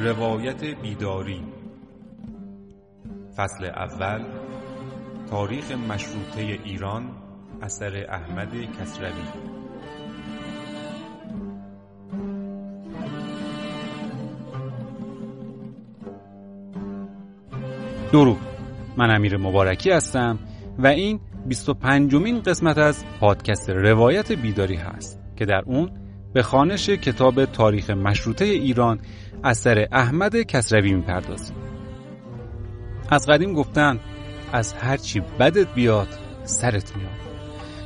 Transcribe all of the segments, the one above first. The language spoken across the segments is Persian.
روایت بیداری. فصل اول تاریخ مشروطه ایران اثر احمد کسروی. درود. من امیر مبارکی هستم و این 25 مین قسمت از پادکست روایت بیداری هست که در اون به خانش کتاب تاریخ مشروطه ایران اثر احمد کسروی می‌پردازیم. از قدیم گفتن از هرچی بدت بیاد سرت میاد.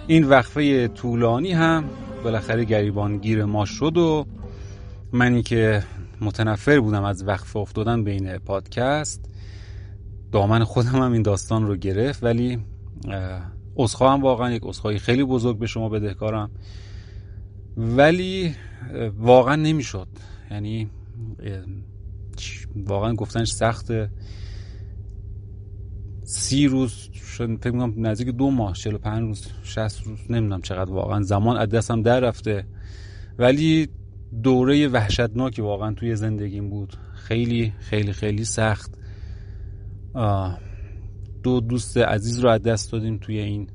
این وقفه طولانی هم بالاخره گریبان گیر ما شد و منی که متنفر بودم از وقفه افتادن بین پادکست دامن خودم هم این داستان رو گرفت ولی هم واقعا یک اصخایی خیلی بزرگ به شما بدهکارم. ولی واقعا نمی‌شد. یعنی واقعا گفتنش سخته. سی روز شد فکر کنم نزدیک دو ماه 45 روز 60 روز نمی‌دونم چقدر واقعا زمان از دستم در رفته. ولی دوره وحشتناکی واقعا توی زندگیم بود. خیلی خیلی خیلی سخت. دو دوست عزیز رو از دست دادیم توی این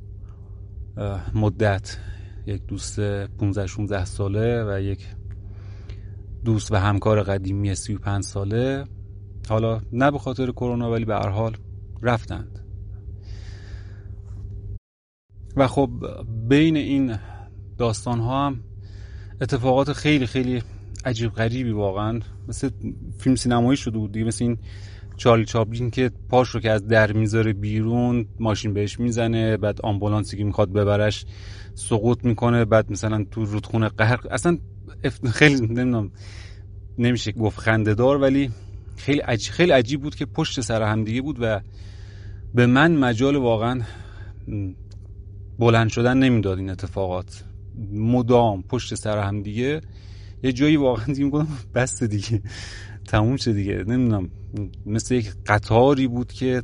مدت. یک دوست 15 16 ساله و یک دوست و همکار قدیمی 35 ساله. حالا نه به خاطر کرونا ولی به هر حال رفتند. و خب بین این داستان ها هم اتفاقات خیلی خیلی عجیب غریبی واقعا. مثل فیلم سینمایی شده بود دیگه مثل این چارلی چاپلین که پاش رو که از در می‌ذاره بیرون ماشین بهش می‌زنه بعد آمبولانسی که می‌خواد ببرش سقوط می‌کنه بعد مثلا تو رودخونه قهر اصلا خیلی نمی‌دونم نمیشه گفت خندهدار ولی خیلی عجیب خیلی عجیب بود که پشت سر هم دیگه بود و به من مجال واقعا بلند شدن نمی‌داد این اتفاقات. مدام پشت سر هم دیگه یه جایی واقعا دیگه میگم بس دیگه تموم شد دیگه. نمی‌دونم مثل یک قطاری بود که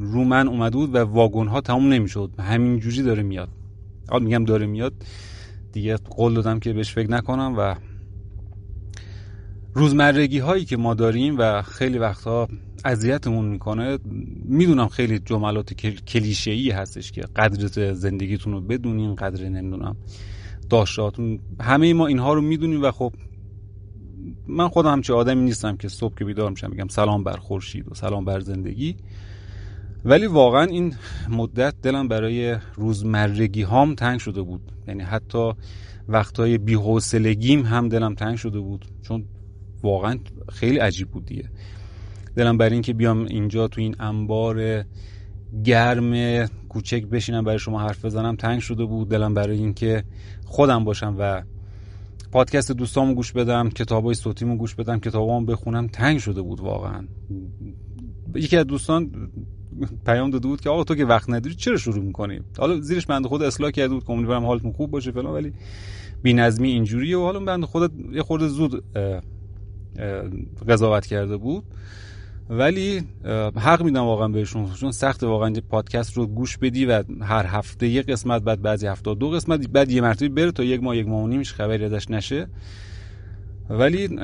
رو من اومده بود و واگن ها تموم نمی‌شد. همین جوری داره میاد. حال میگم داره میاد. دیگه قول دادم که بهش فکر نکنم و روزمرگی هایی که ما داریم و خیلی وقتها اذیتمون می‌کنه می‌دونم خیلی جملات کلیشه ای هستش که قدرت زندگیتون رو بدونین قدر نمی‌دونم داشتاتون همه ما اینها رو می‌دونیم و خب من خودم همچه آدمی نیستم که صبح که بیدار میشم میگم سلام بر خورشید و سلام بر زندگی. ولی واقعا این مدت دلم برای روزمرگی هام تنگ شده بود. یعنی حتی وقتای بیحوصلگیم هم دلم تنگ شده بود. چون واقعا خیلی عجیب بود دیگه. دلم برای اینکه بیام اینجا تو این انبار گرم کوچک بشینم برای شما حرف بزنم تنگ شده بود. دلم برای اینکه خودم باشم و پادکست دوستامو گوش بدم کتابای صوتیمو گوش بدم کتابامو بخونم تنگ شده بود واقعا. یکی از دوستان پیام داده بود که آقا تو که وقت نداری چرا شروع می‌کنی؟ حالا زیرش بنده خود اصلاح کرده بود امیدوارم حالتون خوب باشه فلان ولی بی‌نظمی اینجوریه و حالا بنده خودت یه خورده زود قضاوت کرده بود. ولی حق میدم واقعا بهشون چون سخت واقعا پادکست رو گوش بدی و هر هفته یک قسمت بعد بعضی هفته دو قسمت بعد یه مرتبه بره تا یک ماه یک ماه و نیمش خبری ازش نشه. ولی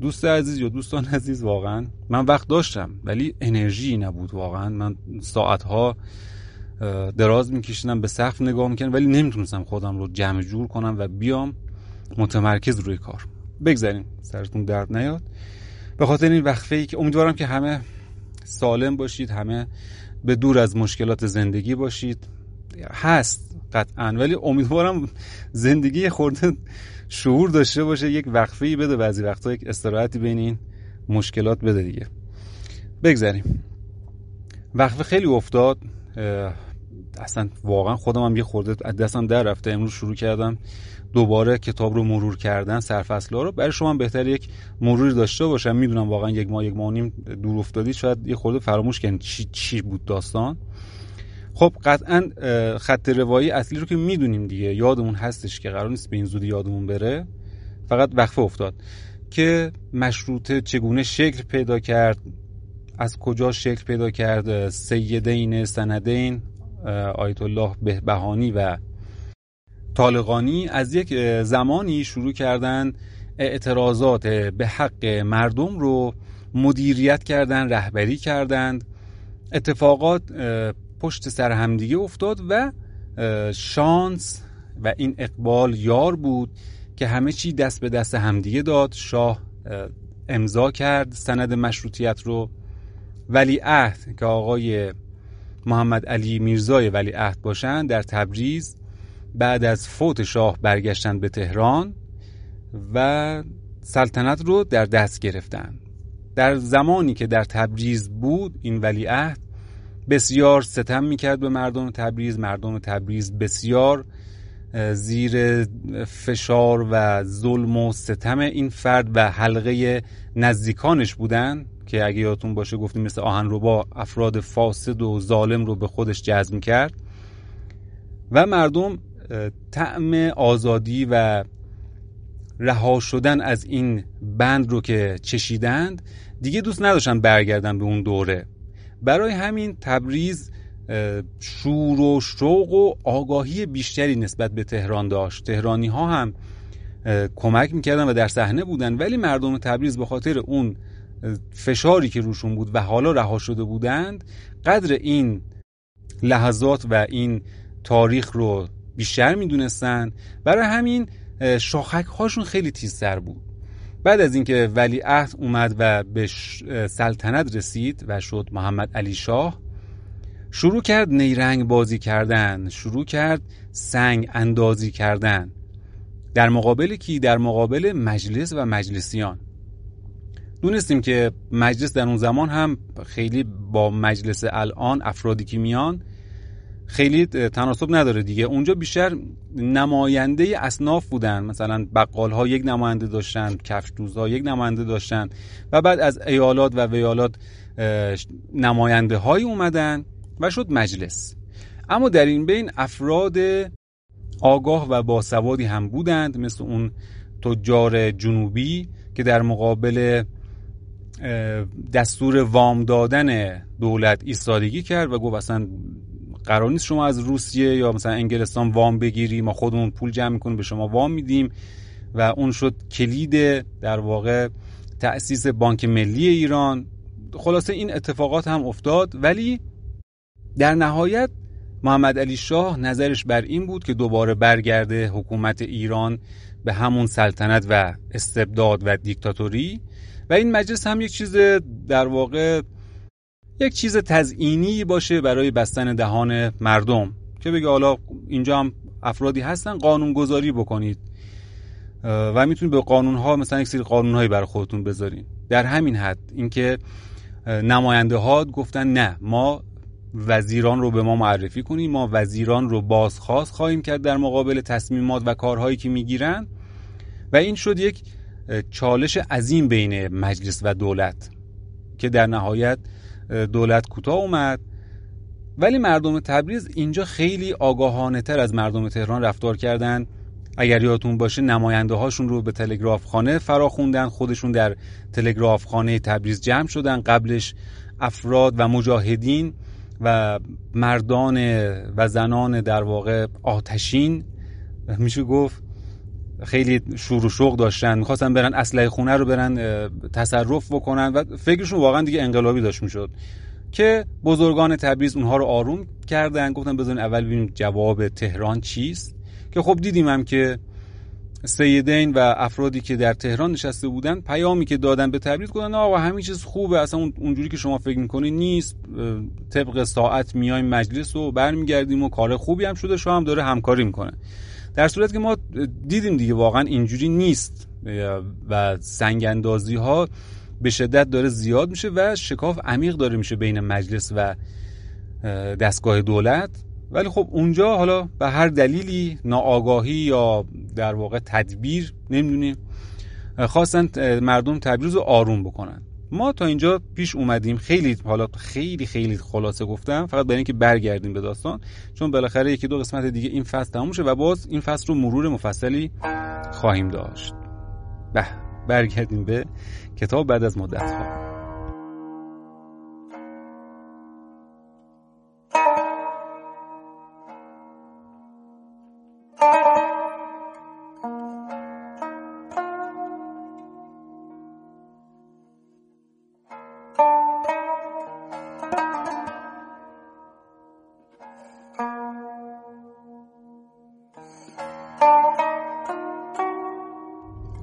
دوست عزیز یا دوستان عزیز واقعا من وقت داشتم ولی انرژی نبود واقعا. من ساعتها دراز میکشیدم به سقف نگاه می‌کنم ولی نمی‌تونستم خودم رو جمع جور کنم و بیام متمرکز روی کار. بگذاریم سرتون درد نیاد. به خاطر این وقفه ای که امیدوارم که همه سالم باشید همه به دور از مشکلات زندگی باشید. هست قطعا ولی امیدوارم زندگی خورده شعور داشته باشه یک وقفه ای بده بعضی وقتا یک استراحتی بین این مشکلات بده دیگه. بگذاریم وقفه خیلی افتاد. اصلا واقعا خودم هم یه خورده دستم در رفته. امروز شروع کردم دوباره کتاب رو مرور کردن سرفصل رو. برای شما بهتر یک مروری داشته باشم. می‌دونم واقعا یک ماه یک ماه نیم دور افتادی. شاید یه خورده فراموش کردین چی چی بود داستان. خب قطعا خط روایی اصلی رو که می‌دونیم دیگه. یادمون هستش که قرار نیست به این زودی یادمون بره. فقط وقفه افتاد. که مشروطه چگونه شکل پیدا کرد از کجا شکل پیدا کرد سیدین سندین آیت الله بهبهانی و طالقانی از یک زمانی شروع کردن اعتراضات به حق مردم رو مدیریت کردن رهبری کردند. اتفاقات پشت سر همدیگه افتاد و شانس و این اقبال یار بود که همه چی دست به دست همدیگه داد. شاه امضا کرد سند مشروطیت رو. ولی عهد که آقای محمد علی میرزای ولی عهد باشند در تبریز بعد از فوت شاه برگشتند به تهران و سلطنت رو در دست گرفتن. در زمانی که در تبریز بود این ولیعهد بسیار ستم می‌کرد به مردم تبریز مردم تبریز بسیار زیر فشار و ظلم و ستم این فرد و حلقه نزدیکانش بودن که اگه یادتون باشه گفتیم مثل با افراد فاسد و ظالم رو به خودش جذب کرد و مردم طعم آزادی و رها شدن از این بند رو که چشیدند دیگه دوست نداشتن برگردن به اون دوره. برای همین تبریز شور و شوق و آگاهی بیشتری نسبت به تهران داشت. تهرانی ها هم کمک می‌کردن و در صحنه بودن ولی مردم تبریز به خاطر اون فشاری که روشون بود و حالا رها شده بودند قدر این لحظات و این تاریخ رو بیشتر می‌دونستن. برای همین شاخک هاشون خیلی تیزتر بود. بعد از اینکه ولیعهد اومد و به سلطنت رسید و شد محمد علی شاه شروع کرد نیرنگ بازی کردن شروع کرد سنگ اندازی کردن در مقابل کی؟ در مقابل مجلس و مجلسیان. دونستیم که مجلس در اون زمان هم خیلی با مجلس الان افرادی که میان خیلی تناسب نداره دیگه. اونجا بیشتر نماینده اصناف بودن. مثلا بقال ها یک نماینده داشتن کفش ها یک نماینده داشتن و بعد از ایالات و ویالات نماینده های اومدن و شد مجلس. اما در این بین افراد آگاه و باسوادی هم بودند. مثل اون تجار جنوبی که در مقابل دستور وام دادن دولت ایستادگی کرد و گفت اصلا قرار نیست شما از روسیه یا مثلا انگلستان وام بگیری ما خودمون پول جمع می‌کنیم به شما وام میدیم و اون شد کلید در واقع تأسیس بانک ملی ایران. خلاصه این اتفاقات هم افتاد ولی در نهایت محمد علی شاه نظرش بر این بود که دوباره برگرده حکومت ایران به همون سلطنت و استبداد و دیکتاتوری. و این مجلس هم یک چیز در واقع یک چیز تزئینی باشه برای بستن دهان مردم که بگه حالا اینجا هم افرادی هستن قانون گذاری بکنید و می‌تونید به قانون ها مثلا یک سری قانون هایی برای خودتون بذارین. در همین حد اینکه نماینده ها گفتن نه ما وزیران رو به ما معرفی کنیم ما وزیران رو بازخواست خواهیم کرد در مقابل تصمیمات و کارهایی که می‌گیرن. و این شد یک چالش عظیم بین مجلس و دولت که در نهایت دولت کوتاه اومد. ولی مردم تبریز اینجا خیلی آگاهانه تر از مردم تهران رفتار کردند اگر یادتون باشه نماینده هاشون رو به تلگراف خانه فرا خوندن خودشون در تلگراف خانه تبریز جمع شدن. قبلش افراد و مجاهدین و مردان و زنان در واقع آتشین میشه گفت خیلی شور و شوق داشتن می‌خواستن برن اسلحه خونه رو برن تصرف بکنن و فکرشون واقعا دیگه انقلابی داشت می‌شد که بزرگان تبریز اونها رو آروم کردن گفتن بزنین اول ببینیم جواب تهران چیست. که خب دیدیم هم که سیدین و افرادی که در تهران نشسته بودن پیامی که دادن به تبریز گفتن آقا همین چیز خوبه اصلا اونجوری که شما فکر می‌کنید نیست. طبق ساعت میایم مجلس و برمیگردیم و کار خوبی هم شده شما هم داره همکاری می‌کنه. در صورت که ما دیدیم دیگه واقعا اینجوری نیست. و سنگ اندازی ها به شدت داره زیاد میشه و شکاف عمیق داره میشه بین مجلس و دستگاه دولت. ولی خب اونجا حالا به هر دلیلی ناآگاهی یا در واقع تدبیر نمی‌دونیم. خواستن مردم تبریز رو آروم بکنن. ما تا اینجا پیش اومدیم خیلی حالا خیلی خیلی خلاصه گفتم فقط برای اینکه برگردیم به داستان چون بالاخره یکی دو قسمت دیگه این فصل تموم شه و باز این فصل رو مرور مفصلی خواهیم داشت. به برگردیم به کتاب بعد از مدت. ها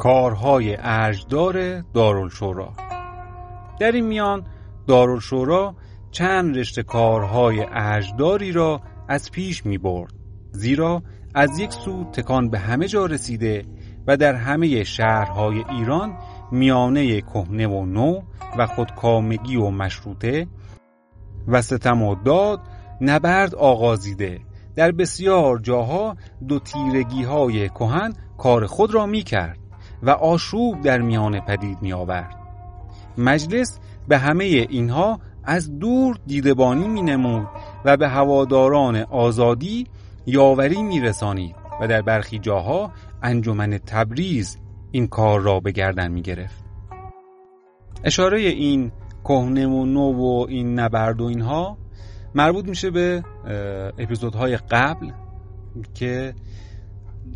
کارهای ارجدار دارالشورا. در این میان دارالشورا چند رشته کارهای ارجداری را از پیش می برد زیرا از یک سو تکان به همه جا رسیده و در همه شهرهای ایران میانه کهنه و نو و خودکامگی و مشروطه و ستم و داد نبرد آغازیده. در بسیار جاها دو تیرگی های کهن کار خود را می کرد و آشوب در میان پدید می آورد مجلس به همه اینها از دور دیدبانی می نمود و به هواداران آزادی یاوری می رسانید و در برخی جاها انجمن تبریز این کار را به گردن می گرفت اشاره این کهنه و نو و این نبرد و اینها مربوط میشه به اپیزودهای قبل که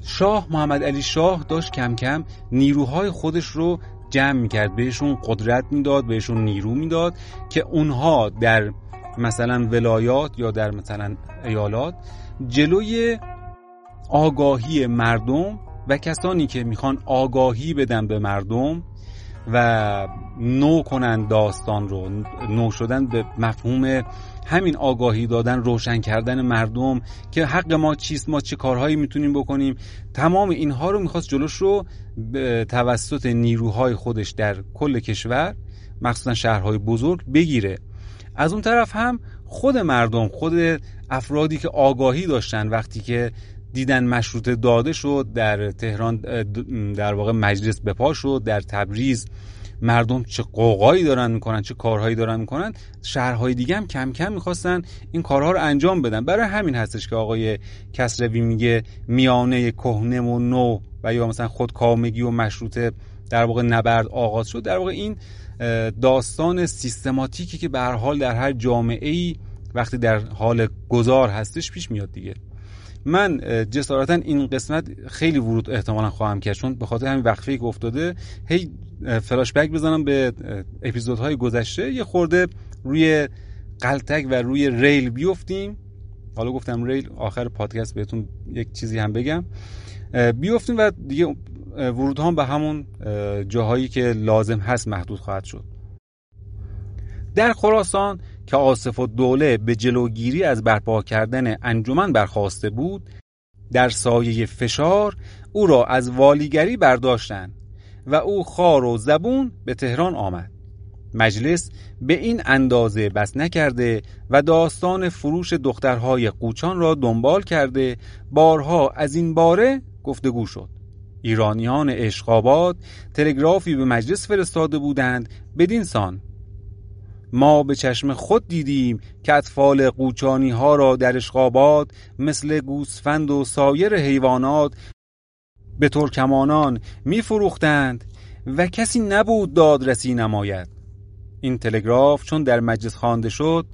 شاه محمد علی شاه داشت کم کم نیروهای خودش رو جمع می‌کرد. بهشون قدرت می‌داد بهشون نیرو می‌داد که اونها در مثلا ولایات یا در مثلا ایالات جلوی آگاهی مردم و کسانی که می‌خوان آگاهی بدن به مردم و نو کنن داستان رو. نو شدن به مفهوم همین آگاهی دادن روشن کردن مردم که حق ما چیست ما چه کارهایی می‌تونیم بکنیم. تمام اینها رو می‌خواست جلوش رو توسط نیروهای خودش در کل کشور مخصوصا شهرهای بزرگ بگیره. از اون طرف هم خود مردم خود افرادی که آگاهی داشتن وقتی که دیدن مشروطه داده شد در تهران در واقع مجلس بپا شد در تبریز مردم چه قوقایی دارن می‌کنن چه کارهایی دارن می‌کنن. شهرهای دیگه هم کم کم می‌خواستن این کارها رو انجام بدن. برای همین هستش که آقای کسروی میگه میانه کهنه و نو و یا مثلا خودکامگی و مشروطه در واقع نبرد آغاز شد. در واقع این داستان سیستماتیکی که به هر حال در هر جامعه ای وقتی در حال گذار هستش پیش میاد دیگه. من جسارتا این قسمت خیلی ورود احتمالا خواهم کرد چون به خاطر همین وقفه که افتاده هی فلاش بک بزنم به اپیزودهای گذشته. یه خورده روی قلتک و روی ریل بیفتیم. حالا گفتم ریل آخر پادکست بهتون یک چیزی هم بگم. بیفتیم و دیگه ورود هم به همون جاهایی که لازم هست محدود خواهد شد. در خراسان که آصف و دوله به جلوگیری از برپا کردن انجمن برخواسته بود در سایه فشار او را از والیگری برداشتند و او خار و زبون به تهران آمد. مجلس به این اندازه بس نکرده و داستان فروش دخترهای قوچان را دنبال کرده بارها از این باره گفتگو شد. ایرانیان اشقاباد تلگرافی به مجلس فرستاده بودند بدین سان. ما به چشم خود دیدیم که اطفال قوچانی ها را در اشقابات مثل گوسفند و سایر حیوانات به ترکمانان می فروختند و کسی نبود دادرسی نماید. این تلگراف چون در مجلس خوانده شد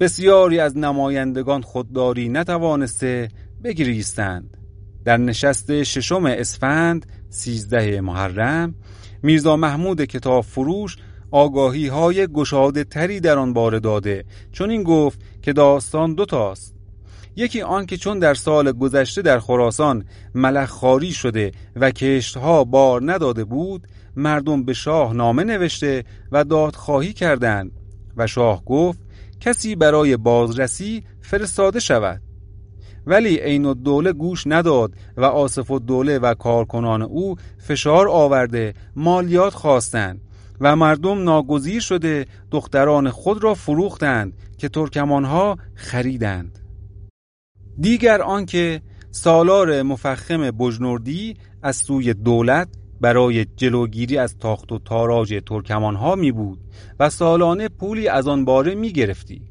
بسیاری از نمایندگان خودداری نتوانسته بگریستند. در نشست ششم اسفند سیزده محرم میرزا محمود کتاب فروش آگاهی های گشاده تری در آن باره داده چون این گفت که داستان دوتاست یکی آن که چون در سال گذشته در خراسان ملخ خاری شده و کشتها بار نداده بود مردم به شاه نامه نوشته و دادخواهی کردند و شاه گفت کسی برای بازرسی فرستاده شود. ولی عین الدوله گوش نداد و آصف الدوله و کارکنان او فشار آورده مالیات خواستند. و مردم ناگزیر شده دختران خود را فروختند که ترکمانها خریدند. دیگر آنکه سالار مفخم بجنوردی از سوی دولت برای جلوگیری از تاخت و تاراج ترکمانها می بود و سالانه پولی از آن باره می گرفتی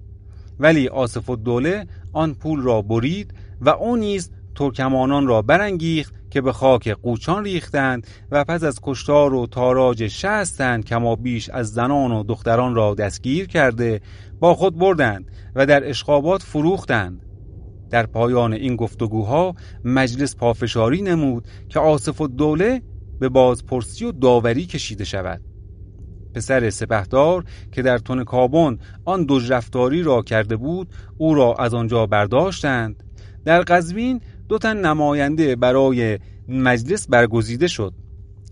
ولی آصف الدوله آن پول را برید و او نیز ترکمانان را برانگیخت که به خاک قوچان ریختند و پس از کشتار و تاراج شستند کما بیش از زنان و دختران را دستگیر کرده با خود بردند و در اشقابات فروختند. در پایان این گفتگوها مجلس پافشاری نمود که آصف و دوله به بازپرسی و داوری کشیده شود. پسر سپهدار که در تون کابون آن دو رفتاری را کرده بود او را از آنجا برداشتند. در قزوین دو تن نماینده برای مجلس برگزیده شد.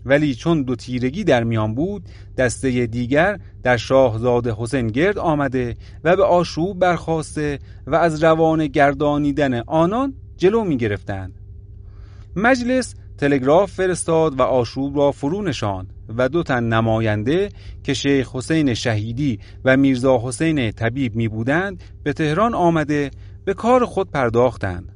ولی چون دو تیرگی در میان بود دسته دیگر در شاهزاده حسین گرد آمده و به آشوب برخواسته و از روان گردانیدن آنان جلو می گرفتند مجلس تلگراف فرستاد و آشوب را فرو نشاند و دو تن نماینده که شیخ حسین شهیدی و میرزا حسین طبیب می بودند به تهران آمده به کار خود پرداختند.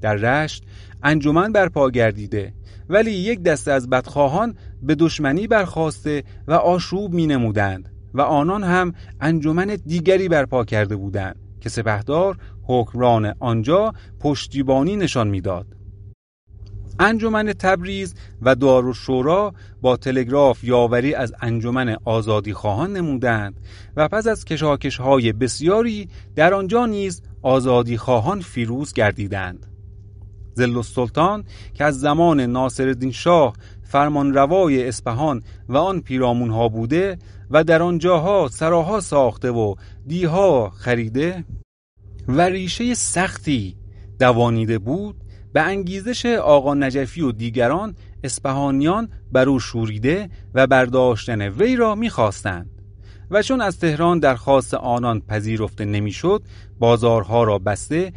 در رشت انجمن برپا گردیده ولی یک دسته از بدخواهان به دشمنی برخواسته و آشوب می نمودند و آنان هم انجمن دیگری برپا کرده بودند که سپهدار حکمران آنجا پشتیبانی نشان می‌داد. انجمن تبریز و دارالشورا با تلگراف یاوری از انجمن آزادی خواهان نمودند و پس از کشاکش های بسیاری در آنجا نیز آزادی خواهان فیروز گردیدند زل السلطان که از زمان ناصرالدین شاه فرمان روای اسپهان و آن پیرامون ها بوده و در آنجاها سراها ساخته و دیها خریده و ریشه سختی دوانیده بود به انگیزش آقا نجفی و دیگران اسپهانیان بر او شوریده و برداشتن وی را می‌خواستند. و چون از تهران درخواست آنان پذیرفته نمی‌شد بازارها را بسته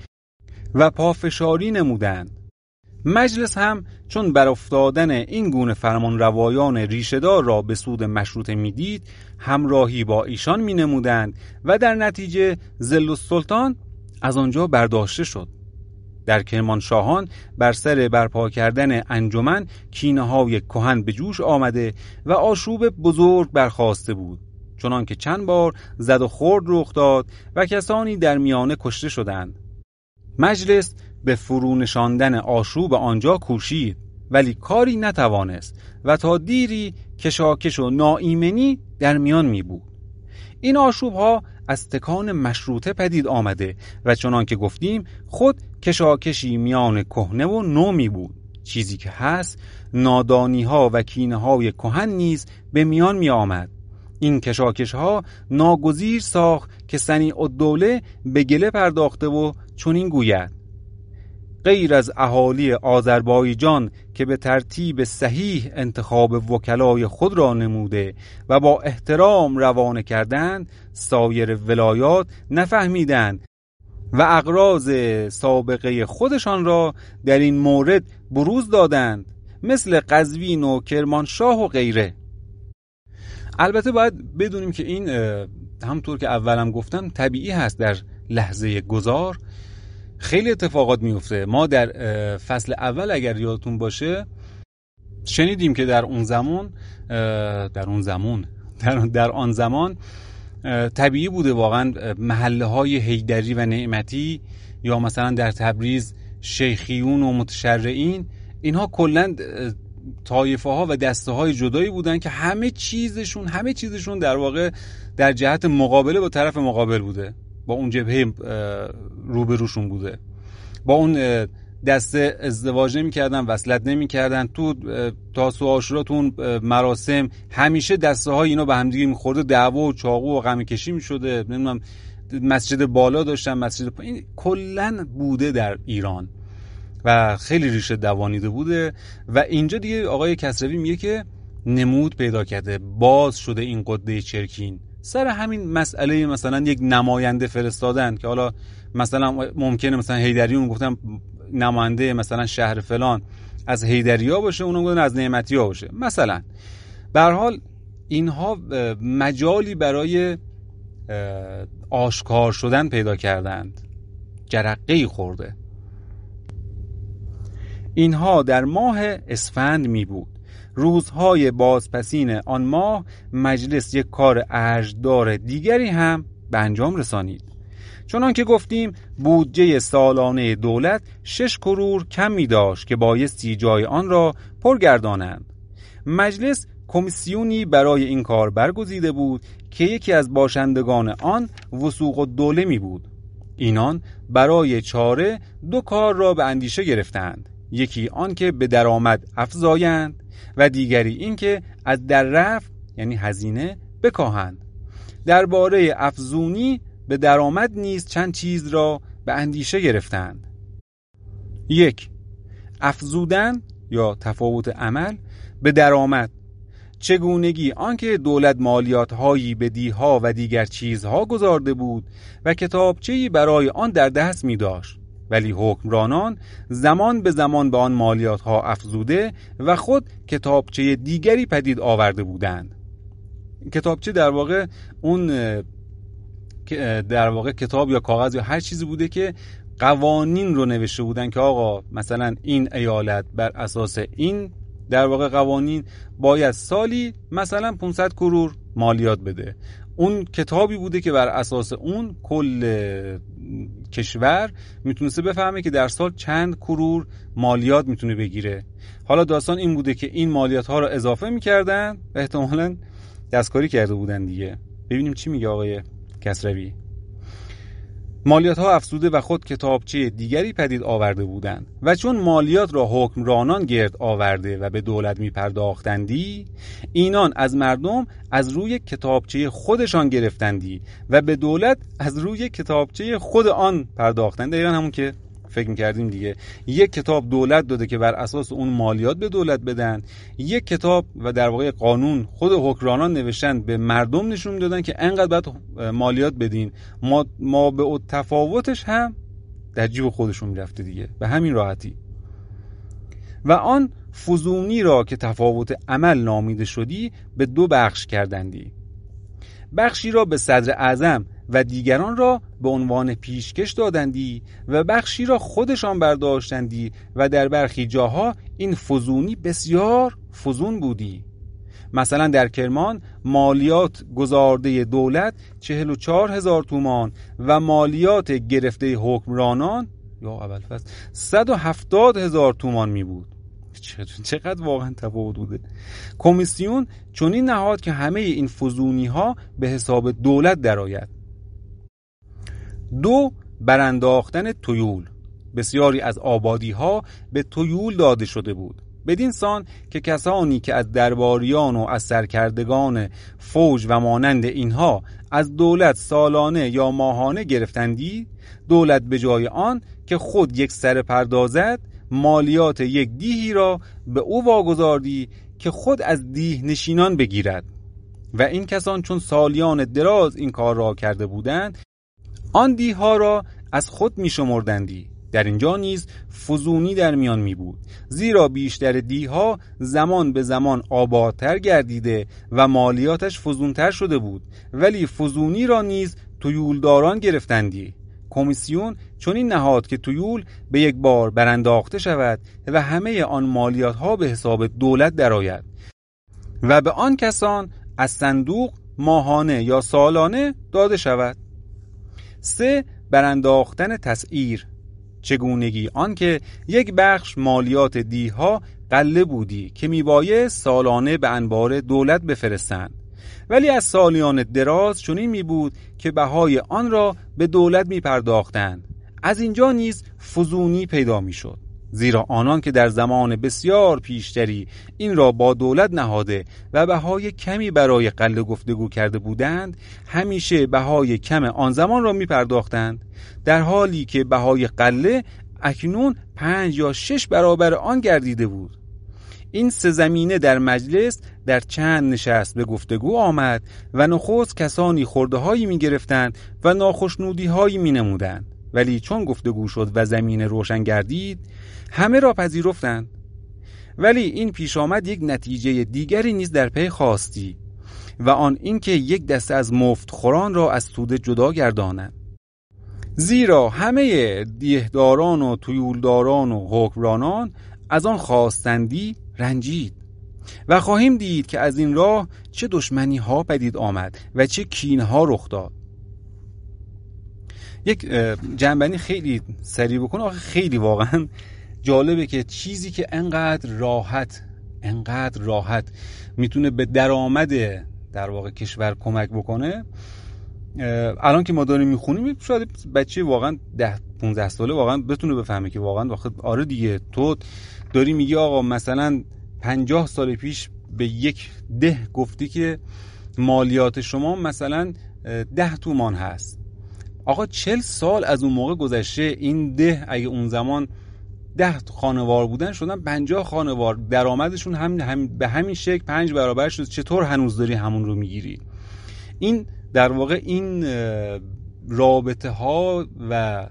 و پافشاری نمودند. مجلس هم چون بر افتادن این گونه فرمان روایان ریشهدار را به سود مشروطه می‌دید همراهی با ایشان می نمودند و در نتیجه زل السلطان از آنجا برداشته شد. در کرمانشاهان بر سر برپا کردن انجمن کینه های کهن به جوش آمده و آشوب بزرگ برخواسته بود. چنان که چند بار زد و خورد رخ داد و کسانی در میانه کشته شدند. مجلس به فرو نشاندن آشوب آنجا کوشید ولی کاری نتوانست و تا دیری کشاکش و ناایمنی در میان می بود این آشوب ها از تکان مشروطه پدید آمده و چنان که گفتیم خود کشاکشی میان کهنه و نو می بود. چیزی که هست نادانی ها و کینه های کهن نیز به میان می آمد این کشاکش ها ناگزیر ساخت که سنی الدوله به گله پرداخته و چنین گوید غیر از اهالی آذربایجان که به ترتیب صحیح انتخاب وکلای خود را نموده و با احترام روانه کردند سایر ولایات نفهمیدند و اقراض سابقه خودشان را در این مورد بروز دادند مثل قزوین و کرمانشاه و غیره. البته باید بدونیم که این همطور که اولم گفتم طبیعی هست در لحظه گذار خیلی اتفاقات میفته. ما در فصل اول اگر یادتون باشه شنیدیم که در اون زمان در اون زمان در, آن زمان طبیعی بوده واقعا محله های هیدری و نعمتی یا مثلا در تبریز شیخیون و متشرعین اینها کلا طایفه ها و دسته های جدایی بودن که همه چیزشون همه چیزشون در واقع در جهت مقابله با طرف مقابل بوده. با اون جبهه روبروشون بوده. با اون دسته ازدواج نمی‌کردن وصلت نمی‌کردن. تو تاسو آشورا تو مراسم همیشه دسته های اینا به همدیگه میخورده دعوا و چاقو و غم کشی می‌شده. نمی‌دونم مسجد بالا داشتن مسجد این کلا بوده در ایران. و خیلی ریشه دوانیده بوده. و اینجا دیگه آقای کسروی میگه که نمود پیدا کرده. باز شده این قده چرکین. سر همین مسئله مثلا یک نماینده فرستادن که حالا مثلا ممکنه مثلا هیدری اون گفتم نماینده مثلا شهر فلان از هیدریا باشه اونم گفتن از نعمتی ها باشه. مثلا به حال اینها مجالی برای آشکار شدن پیدا کردند. جرقه خورده. اینها در ماه اسفند می بود روزهای بازپسین آن ماه مجلس یک کار ارجدار دیگری هم به انجام رسانید. چنان که گفتیم بودجه سالانه دولت شش کرور کم می داشت که بایستی جای آن را پرگردانند. مجلس کمیسیونی برای این کار برگزیده بود که یکی از باشندگان آن وسوق دوله می بود. اینان برای چاره دو کار را به اندیشه گرفتند. یکی آن که به درآمد افزایند و دیگری اینکه از در رفت یعنی هزینه بکاهند. درباره افزونی به درآمد نیز چند چیز را به اندیشه گرفتند. یک افزودن یا تفاوت عمل به درآمد. چگونگی آنکه دولت مالیات هایی به دیها و دیگر چیزها گذارده بود و کتابچه‌ای برای آن در دست می داشت ولی حکمرانان زمان به زمان به آن مالیات ها افزوده و خود کتابچه دیگری پدید آورده بودند. کتابچه در واقع اون در واقع کتاب یا کاغذ یا هر چیزی بوده که قوانین رو نوشته بودن که آقا مثلا این ایالت بر اساس این در واقع قوانین باید سالی مثلا 500 کرور مالیات بده. اون کتابی بوده که بر اساس اون کل کشور می‌تونسته بفهمه که در سال چند کرور مالیات می‌تونه بگیره. حالا داستان این بوده که این مالیات ها رو اضافه می‌کردن و احتمالا دستکاری کرده بودن دیگه. ببینیم چی میگه آقای کسروی. مالیات ها افزوده و خود کتابچه دیگری پدید آورده بودند. و چون مالیات را حکمرانان گرد آورده و به دولت می پرداختندی اینان از مردم از روی کتابچه خودشان گرفتندی و به دولت از روی کتابچه خود آن پرداختند. ایران همون که فکر می‌کردیم دیگه. یک کتاب دولت داده که بر اساس اون مالیات به دولت بدن. یک کتاب و در واقع قانون خود حکرانان نوشتن به مردم نشون دادن که انقدر باید مالیات بدین. ما, ما به تفاوتش هم در جیب خودشون می‌رفته دیگه. به همین راحتی. و آن فزونی را که تفاوت عمل نامیده شدی به دو بخش کردندی. بخشی را به صدر اعظم و دیگران را به عنوان پیشکش دادندی و بخشی را خودشان برداشتندی و در برخی جاها این فزونی بسیار فزون بودی. مثلا در کرمان مالیات گذارده دولت 44 هزار تومان و مالیات گرفته حکمرانان یا اول فصل 170 هزار تومان می بود. چقدر واقعا تفاوت بوده. کمیسیون چنین نهاد که همه این فزونی ها به حساب دولت درآید. دو برانداختن تویول بسیاری از آبادی ها به تویول داده شده بود. بدین سان که کسانی که از درباریان و از سرکردگان فوج و مانند اینها از دولت سالانه یا ماهانه گرفتندی دولت به جای آن که خود یک سر پردازد مالیات یک دیهی را به او واگذاردی که خود از دیه نشینان بگیرد. و این کسان چون سالیان دراز این کار را کرده بودند آن دیها را از خود می شمردندی در اینجا نیز فزونی در میان می بود زیرا بیشتر دیها زمان به زمان آبادتر گردیده و مالیاتش فزونتر شده بود. ولی فزونی را نیز تویولداران گرفتندی. کمیسیون چون این نهاد که تویول به یک بار برانداخته شود و همه آن مالیات ها به حساب دولت درآید. و به آن کسان از صندوق ماهانه یا سالانه داده شود. سه برانداختن تسعیر. چگونگی آنکه یک بخش مالیات دیها قله بودی که میبایه سالانه به انبار دولت بفرستند. ولی از سالیان دراز چنین می بود که بهای آن را به دولت می پرداختند از اینجا نیز فزونی پیدا می شد زیرا آنان که در زمان بسیار پیشتری این را با دولت نهاده و بهای کمی برای قله گفتگو کرده بودند همیشه بهای کم آن زمان را می پرداختند در حالی که بهای قله اکنون پنج یا شش برابر آن گردیده بود. این سه زمینه در مجلس در چند نشست به گفتگو آمد و نخست کسانی خورده هایی می گرفتند و ناخشنودی هایی می نمودند ولی چون گفتگو شد و زمین روشن گردید همه را پذیرفتند. ولی این پیش آمد یک نتیجه دیگری نیز در پی خواستی و آن اینکه یک دسته از مفت خوران را از توده جدا گردانند. زیرا همه دیهداران و تویولداران و حکمرانان از آن خواستندی رنجید و خواهیم دید که از این راه چه دشمنی ها پدید آمد و چه کین ها رخ داد. یک جنبنی خیلی سریع بکنه. آخه خیلی واقعا جالبه که چیزی که انقدر راحت انقدر راحت می‌تونه به درآمد در واقع کشور کمک بکنه. الان که ما داریم می‌خونیم شاید بچه واقعا ده 15 ساله واقعا بتونه بفهمه که واقعا واقعا آره دیگه تو داری میگی آقا مثلا 50 سال پیش به یک ده گفتی که مالیات شما مثلا ده تومان هست. آقا چل سال از اون موقع گذشته این ده اگه اون زمان ده خانوار بودن شدن 50 خانوار. درآمدشون هم, هم به همین شکل پنج برابر شد. چطور هنوز داری همون رو می‌گیری؟ این در واقع این رابطه ها و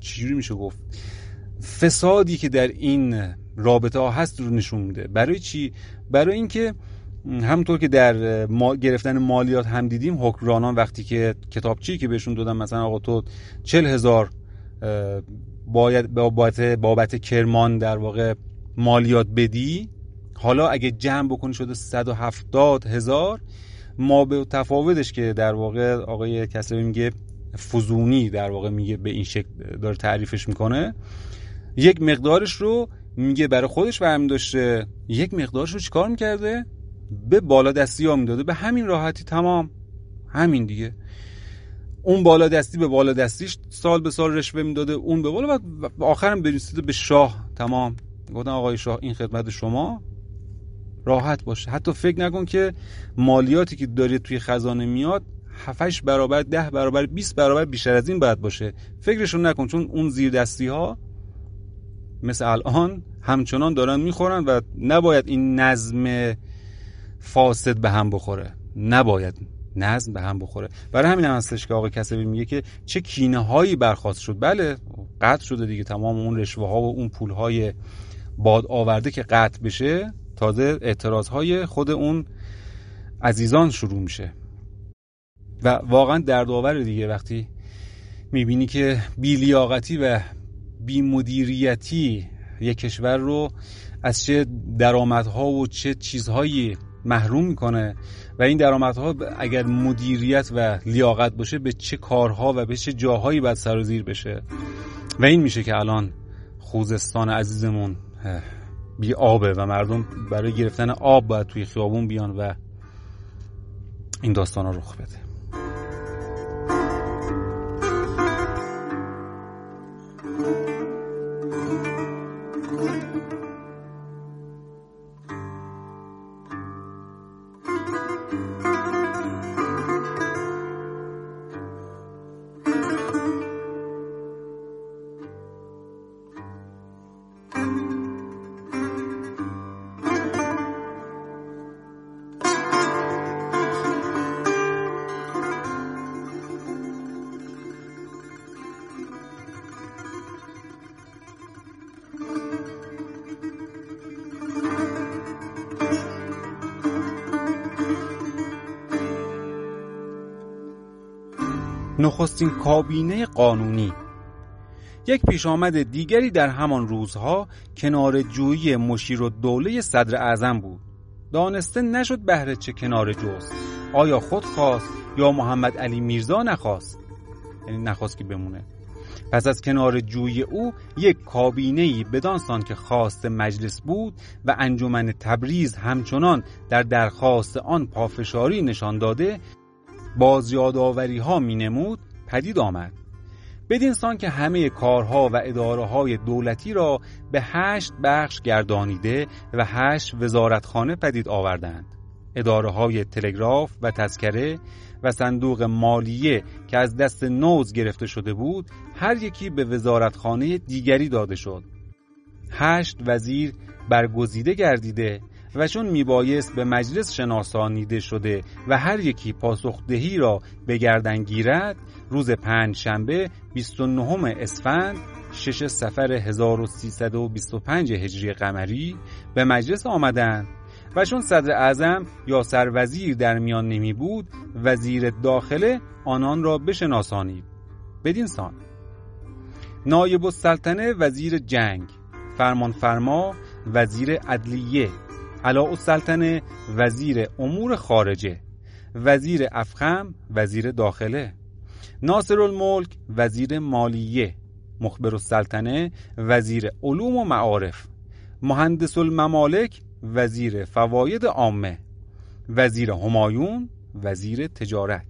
چجوری میشه گفت؟ فسادی که در این رابطه ها هست رو نشون میده. برای چی؟ برای اینکه همونطور که در ما گرفتن مالیات هم دیدیم حکمرانان وقتی که کتابچی که بهشون دادن مثلا آقا تو چل هزار باید بابت, بابت کرمان در واقع مالیات بدی حالا اگه جمع بکنی شده 170 هزار ما به تفاوتش که در واقع آقای کسری میگه فزونی در واقع میگه به این شکل داره تعریفش می‌کنه. یک مقدارش رو میگه برای خودش برمی داشته یک مقدارش رو چیکار می‌کرده؟ به بالا دستی ها می‌داده. به همین راحتی تمام. همین دیگه. اون بالا دستی به بالا دستیش سال به سال رشوه می‌داده. اون به بالا و آخرم برسیده به شاه. تمام. گفتن آقای شاه این خدمت شما راحت باشه. حتی فکر نکن که مالیاتی که داری توی خزانه میاد 7 برابر ده برابر 20 برابر بیشتر از این باید باشه. فکرشون نکن چون اون زیر دستی ها مثل الان همچنان دارن می‌خورن و نباید این نظم فاسد به هم بخوره. نباید نظم به هم بخوره. برای همین هم هستش که آقای کسبی میگه که چه کینه هایی برخواست شد. بله قطع شده دیگه. تمام اون رشوه ها و اون پول های باد آورده که قطع بشه تازه اعتراض های خود اون عزیزان شروع میشه. و واقعا دردآور دیگه وقتی می‌بینی که بیلیاقتی و بیمدیریتی یک کشور رو از چه درآمدها و چه چیزهایی محروم می‌کنه و این درآمدها اگر مدیریت و لیاقت باشه به چه کارها و به چه جاهایی باید سر و زیر بشه. و این میشه که الان خوزستان عزیزمون بی آبه و مردم برای گرفتن آب باید توی خیابون بیان و این داستان رو رخ بده. نخستین کابینه قانونی. یک پیش آمد دیگری در همان روزها کنار جویی مشیر و دوله صدر اعظم بود. دانسته نشد بهره چه کنار جوست آیا خود خواست یا محمد علی میرزا نخواست؟ یعنی نخواست که بمونه. پس از کنار جوی او یک کابینه ای بدانسان که خواست مجلس بود و انجمن تبریز همچنان در درخواست آن پافشاری نشان داده باز یادآوری ها می نمود پدید آمد. بدین سان که همه کارها و اداره های دولتی را به هشت بخش گردانیده و هشت وزارتخانه پدید آوردند. اداره های تلگراف و تذکره و صندوق مالیه که از دست نوز گرفته شده بود هر یکی به وزارتخانه دیگری داده شد. هشت وزیر برگزیده گردیده و چون میبایست به مجلس شناسانیده شده و هر یکی پاسخدهی را به گردن گیرد روز پنج شنبه 29 اسفند شش سفر 1325 هجری قمری به مجلس آمدند و چون صدر اعظم یا سروزیر در میان نمی بود وزیر داخله آنان را بشناسانید. بدین سان. نایب السلطنه وزیر جنگ فرمان فرما وزیر عدلیه. علاء السلطنه وزیر امور خارجه وزیر افخم وزیر داخله ناصر الملک وزیر مالیه مخبر السلطنه وزیر علوم و معارف مهندس الممالک وزیر فواید عامه وزیر همایون وزیر تجارت.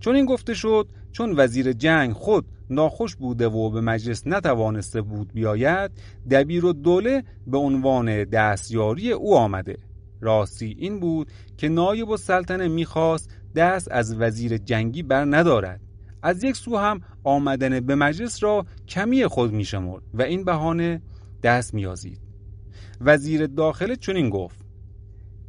چون این گفته شد چون وزیر جنگ خود ناخوش بوده و به مجلس نتوانسته بود بیاید دبیر و دوله به عنوان دستیاری او آمده. راستی این بود که نایب و سلطنه می‌خواست دست از وزیر جنگی بر ندارد. از یک سو هم آمدن به مجلس را کمی خود میشمرد و این بهانه دست میازید وزیر داخله چنین گفت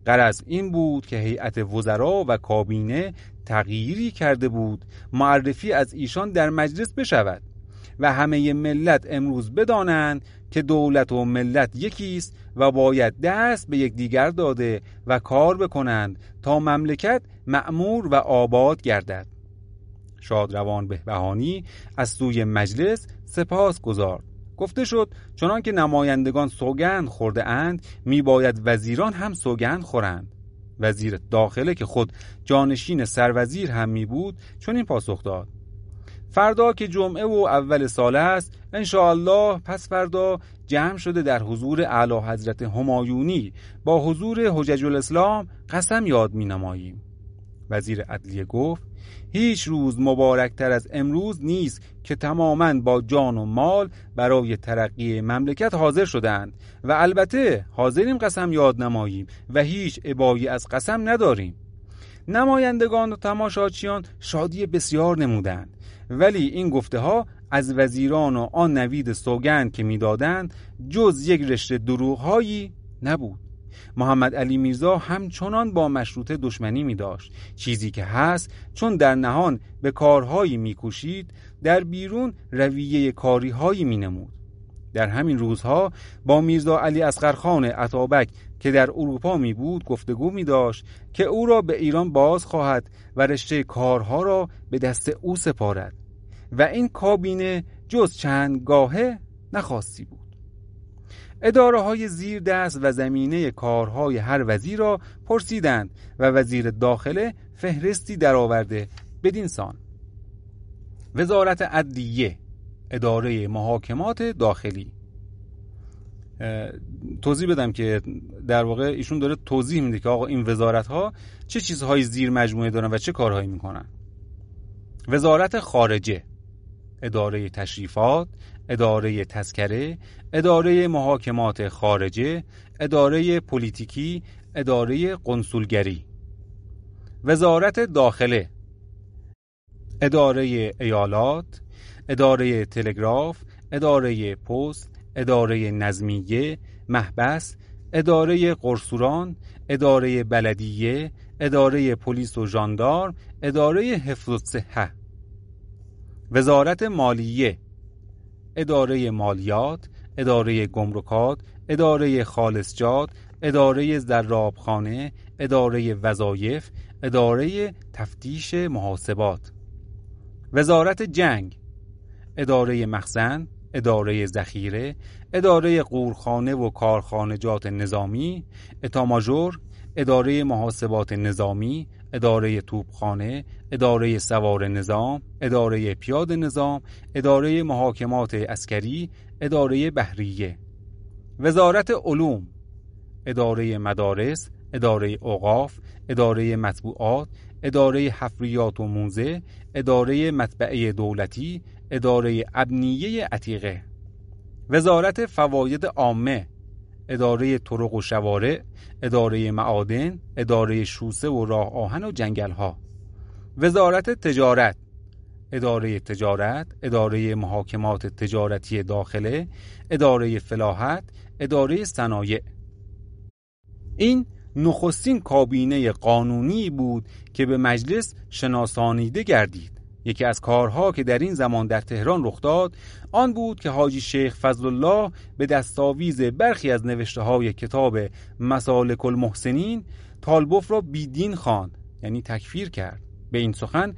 قرض این بود که هیئت وزرا و کابینه تغییری کرده بود معرفی از ایشان در مجلس بشود و همه ملت امروز بدانند که دولت و ملت یکیست و باید دست به یکدیگر داده و کار بکنند تا مملکت معمور و آباد گردد. شادروان بهبهانی از سوی مجلس سپاس گذارد گفته شد چنان که نمایندگان سوگند خورده اند می باید وزیران هم سوگند خورند. وزیر داخله که خود جانشین سروزیر هم می بود چون این پاسخ داد. فردا که جمعه و اول سال است الله پس فردا جمع شده در حضور اعلی حضرت همایونی با حضور حجج الاسلام قسم یاد می نماییم وزیر عدلیه گفت هیچ روز مبارکتر از امروز نیست که تماما با جان و مال برای ترقی مملکت حاضر شدند و البته حاضریم قسم یاد نماییم و هیچ عبایی از قسم نداریم. نمایندگان و تماشاچیان شادی بسیار نمودند ولی این گفته ها از وزیران و آن نوید سوگند که می‌دادند جز یک رشته دروغهایی نبود. محمد علی میرزا همچنان با مشروطه دشمنی می داشت چیزی که هست چون در نهان به کارهایی میکوشید در بیرون رویه کاریهایی می نمود در همین روزها با میرزا علی اسقرخان عطابک که در اروپا می بود گفتگو می داشت که او را به ایران باز خواهد و رشته کارها را به دست او سپارد و این کابینه جز چند گاهه نخواستی بود. اداره های زیر دست و زمینه کارهای هر وزیر را پرسیدند و وزیر داخله فهرستی درآورده بدین سان. وزارت عدلیه اداره محاکمات داخلی. توضیح بدم که در واقع ایشون داره توضیح میده که آقا این وزارت ها چه چیزهایی زیر مجموعه دارن و چه کارهایی می‌کنن. وزارت خارجه اداره تشریفات اداره تذکره اداره محاکمات خارجه اداره پلیتیکی اداره قنسولگری. وزارت داخله اداره ایالات اداره تلگراف اداره پست اداره نظمیه محبس اداره قرصوران اداره بلدیه اداره پلیس و ژاندارم اداره حفظ الصحه. وزارت مالیه اداره مالیات اداره گمرکات اداره خالصجات اداره زرابخانه اداره وظایف اداره تفتیش محاسبات. وزارت جنگ اداره مخزن اداره ذخیره اداره قورخانه و کارخانجات نظامی اتاماژور اداره محاسبات نظامی اداره توپخانه اداره سوار نظام اداره پیاد نظام اداره محاکمات عسکری اداره بحریه. وزارت علوم اداره مدارس اداره اوقاف اداره مطبوعات اداره حفریات و موزه اداره مطبعه دولتی اداره ابنیه عتیقه. وزارت فواید عامه اداره طرق و شوارع اداره معادن اداره شوسه و راه آهن و جنگل ها وزارت تجارت اداره تجارت اداره محاکمات تجارتی داخله اداره فلاحت اداره صنایع. این نخستین کابینه قانونی بود که به مجلس شناسانیده گردید. یکی از کارها که در این زمان در تهران رخ داد آن بود که حاجی شیخ فضل الله به دستاویز برخی از نوشته های کتاب مسالک المحسنین طالبوف را بیدین خواند یعنی تکفیر کرد. به این سخن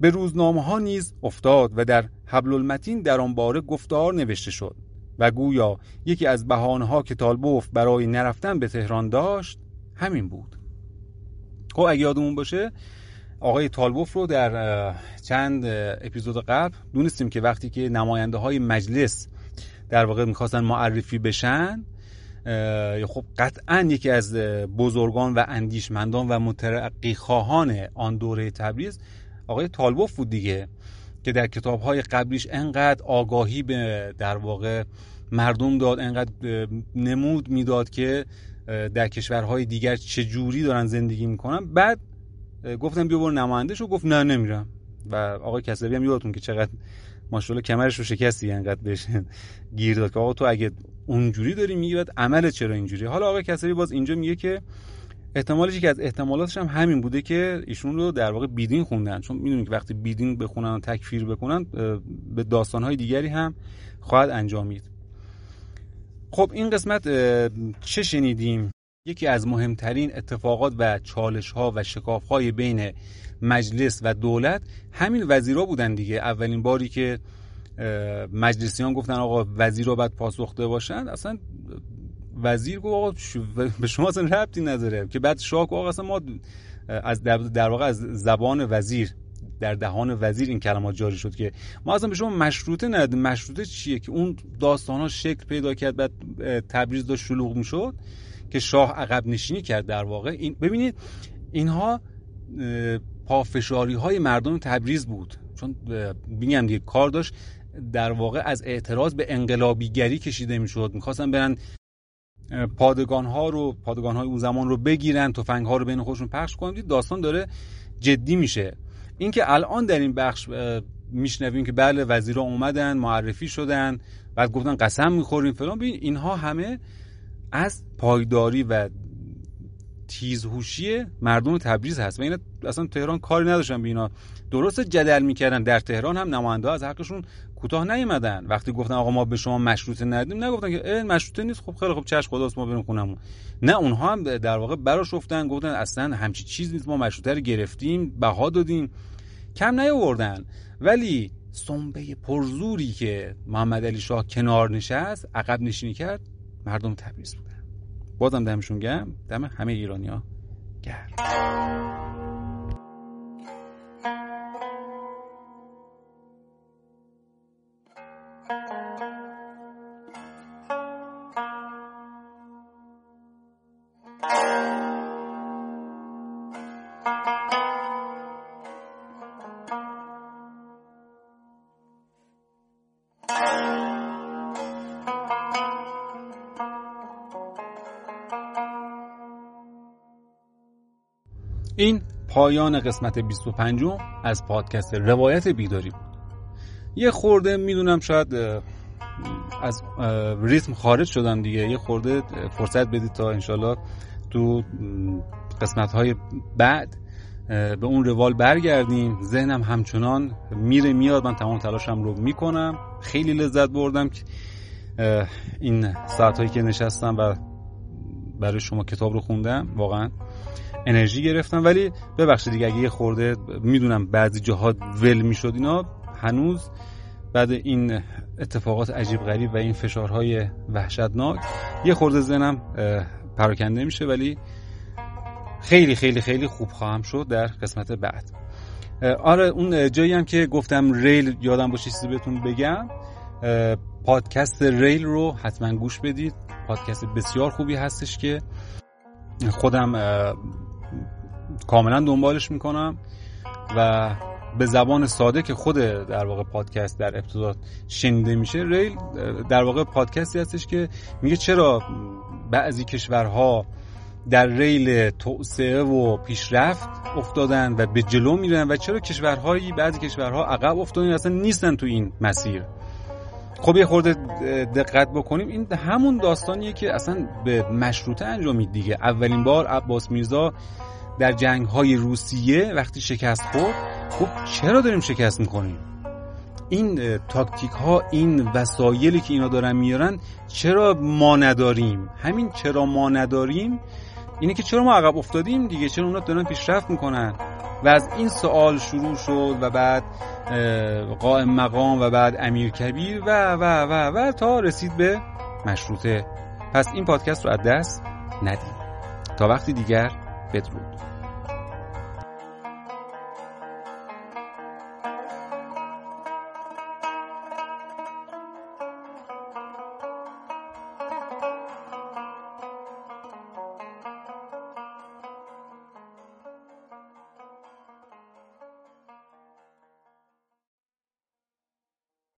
به روزنامه ها نیز افتاد و در حبل المتین در آن باره گفتار نوشته شد و گویا یکی از بهانه ها که طالبوف برای نرفتن به تهران داشت همین بود. خب اگه یادمون باشه آقای تالبوف رو در چند اپیزود قبل دونستیم که وقتی که نماینده های مجلس در واقع می‌خواستن معرفی بشن خب قطعا یکی از بزرگان و اندیشمندان و مترقی خواهان آن دوره تبریز آقای تالبوف بود دیگه که در کتاب های قبلیش انقدر آگاهی به در واقع مردم داد انقدر نمود می‌داد که در کشورهای دیگر چه جوری دارن زندگی می‌کنن. بعد گفتم بیا برو نماینده شو گفت نه نمیرم. و آقای کسبی هم یادتون که چقدر ماشاءالله کمرش رو شکستی انقدر بهش گیر داد که آقا تو اگه اونجوری داری میگی بعد عمل چرا اینجوری؟ حالا آقای کسبی باز اینجا میگه که احتمالش که از احتمالاتش هم همین بوده که ایشون رو در واقع بیدین خوندن. چون می‌دونید که وقتی بیدین بخونن و تکفیر بکنن به داستانهای دیگری هم خواهد انجامید. خب این قسمت چه شنیدیم؟ یکی از مهمترین اتفاقات و چالش ها و شکاف های بین مجلس و دولت همین وزیرا بودن دیگه. اولین باری که مجلسیان گفتن آقا وزیر رو باید پاسخده باشن اصلا وزیر گفت آقا به شما اصلا ربطی نداره که بعد شاه گفت آقا اصلا ما از در واقع از زبان وزیر در دهان وزیر این کلمات جاری شد که ما اصلا به شما مشروطه ندادیم. مشروطه چیه؟ که اون داستان ها شکل پیدا کرد بعد تبریز داشت شلوغ می‌شد که شاه عقب نشینی کرد در واقع. این ببینید اینها پافشاری های مردم تبریز بود. چون بینیم دیگه کار داشت در واقع از اعتراض به انقلابیگری کشیده می‌شد. می‌خواستن برن پادگان ها رو پادگان های اون زمان رو بگیرن تفنگ ها رو بین خودشون پخش کنن. داستان داره جدی میشه. اینکه الان در این بخش میشنویم که بله وزیرا اومدن معرفی شدن بعد گفتن قسم می‌خوریم فلان. ببین اینها همه از پایداری و تیزهوشی مردم تبریز هست. و اینا اصلا تهران کاری نداشتن به اینا. درست جدل می‌کردن. در تهران هم نماینده از حقشون کوتاه نیومدن. وقتی گفتن آقا ما به شما مشروطه ندیم نگفتن که مشروطه نیست. خب خیلی خب چش خداست ما بریم خونمون. نه اونها هم در واقع براش گفتن گفتن اصلا همچی چیز نیست. ما مشروطه رو گرفتیم بها دادیم. کم نیاوردن. ولی سنبه پرزوری که محمد علی شاه کنار نشست عقب نشینی کرد مردم تبریز بودن بازم دمشون گم دم همه ایرانیا گرم. این پایان قسمت 25 از پادکست روایت بیداری بود یه خورده می‌دونم شاید از ریتم خارج شدم دیگه. یه خورده فرصت بدید تا انشالله تو قسمت های بعد به اون روال برگردیم. ذهنم همچنان میره میاد. من تمام تلاشم رو می‌کنم. خیلی لذت بردم که این ساعت هایی که نشستم و برای شما کتاب رو خوندم واقعا. انرژی گرفتم. ولی ببخشید دیگه اگه یه خورده می‌دونم بعضی جاها ول می‌شد اینا هنوز بعد این اتفاقات عجیب غریب و این فشارهای وحشتناک یه خورده زنم پراکنده میشه ولی خیلی خیلی خیلی خوب خواهم شد در قسمت بعد. آره اون جایی هم که گفتم ریل یادم باشه چیزی بهتون بگم. پادکست ریل رو حتما گوش بدید. پادکست بسیار خوبی هستش که خودم کاملا دنبالش می‌کنم و به زبان ساده که خود در واقع پادکست در ابتدا شنیده میشه ریل در واقع پادکستی هستش که میگه چرا بعضی کشورها در ریل توسعه و پیشرفت افتادن و به جلو میرن و چرا کشورهایی بعضی کشورها عقب افتادن اصلا نیستن تو این مسیر؟ خب یه خورده دقت بکنیم. این همون داستانیه که اصلا به مشروطه انجامید دیگه. اولین بار عباس میرزا در جنگ های روسیه وقتی شکست خورد خب چرا داریم شکست می‌کنیم این تاکتیک ها این وسایلی که اینا دارن میارن چرا ما نداریم؟ همین چرا ما نداریم؟ اینه که چرا ما عقب افتادیم دیگه؟ چرا اونا دارن پیشرفت می‌کنن؟ و از این سوال شروع شد و بعد قائم مقام و بعد امیر کبیر و و و و تا رسید به مشروطه. پس این پادکست رو از دست ندیم تا وقتی دیگر بدرود.